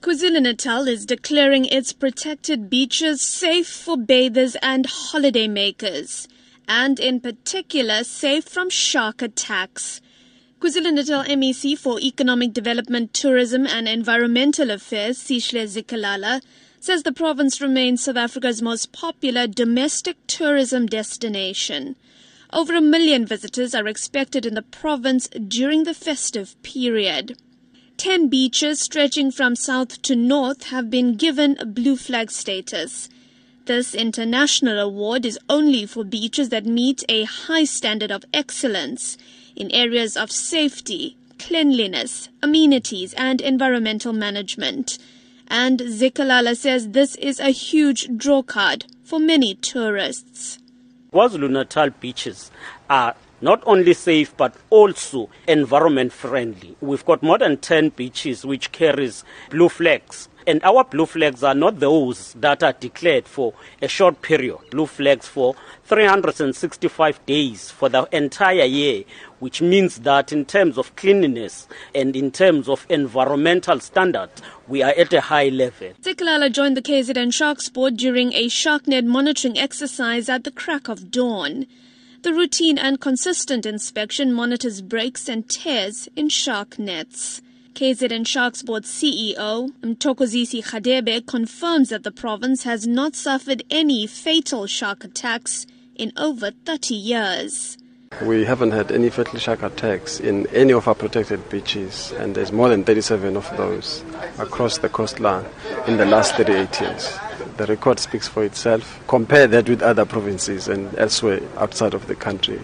KwaZulu-Natal is declaring its protected beaches safe for bathers and holidaymakers, and in particular safe from shark attacks. KwaZulu-Natal MEC for Economic Development, Tourism and Environmental Affairs, Sihle Zikalala, says the province remains South Africa's most popular domestic tourism destination. Over a million visitors are expected in the province during the festive period. Ten beaches stretching from south to north have been given a blue flag status. This international award is only for beaches that meet a high standard of excellence in areas of safety, cleanliness, amenities, and environmental management. And Zikalala says this is a huge drawcard for many tourists. KwaZulu-Natal beaches are not only safe but also environment friendly. We've got more than 10 beaches which carries blue flags. And our blue flags are not those that are declared for a short period. Blue flags for 365 days for the entire year, which means that in terms of cleanliness and in terms of environmental standards, we are at a high level. Zikalala joined the KZN Sharks Board during a SharkNet monitoring exercise at the crack of dawn. The routine and consistent inspection monitors breaks and tears in shark nets. KZN Sharks Board CEO Mtokozisi Khadebe confirms that the province has not suffered any fatal shark attacks in over 30 years. We haven't had any fatal shark attacks in any of our protected beaches, and there's more than 37 of those across the coastline in the last 38 years the record speaks for itself. Compare that with other provinces and elsewhere outside of the country.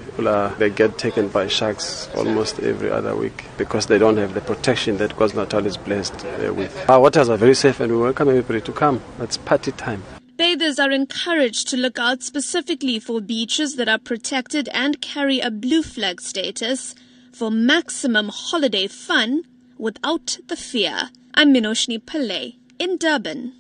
they get taken by sharks almost every other week because they don't have the protection that KwaZulu-Natal is blessed uh, with. Our waters are very safe and we welcome everybody to come. It's party time. Bathers are encouraged to look out specifically for beaches that are protected and carry a blue flag status for maximum holiday fun without the fear. I'm Minoshni Pillay in Durban.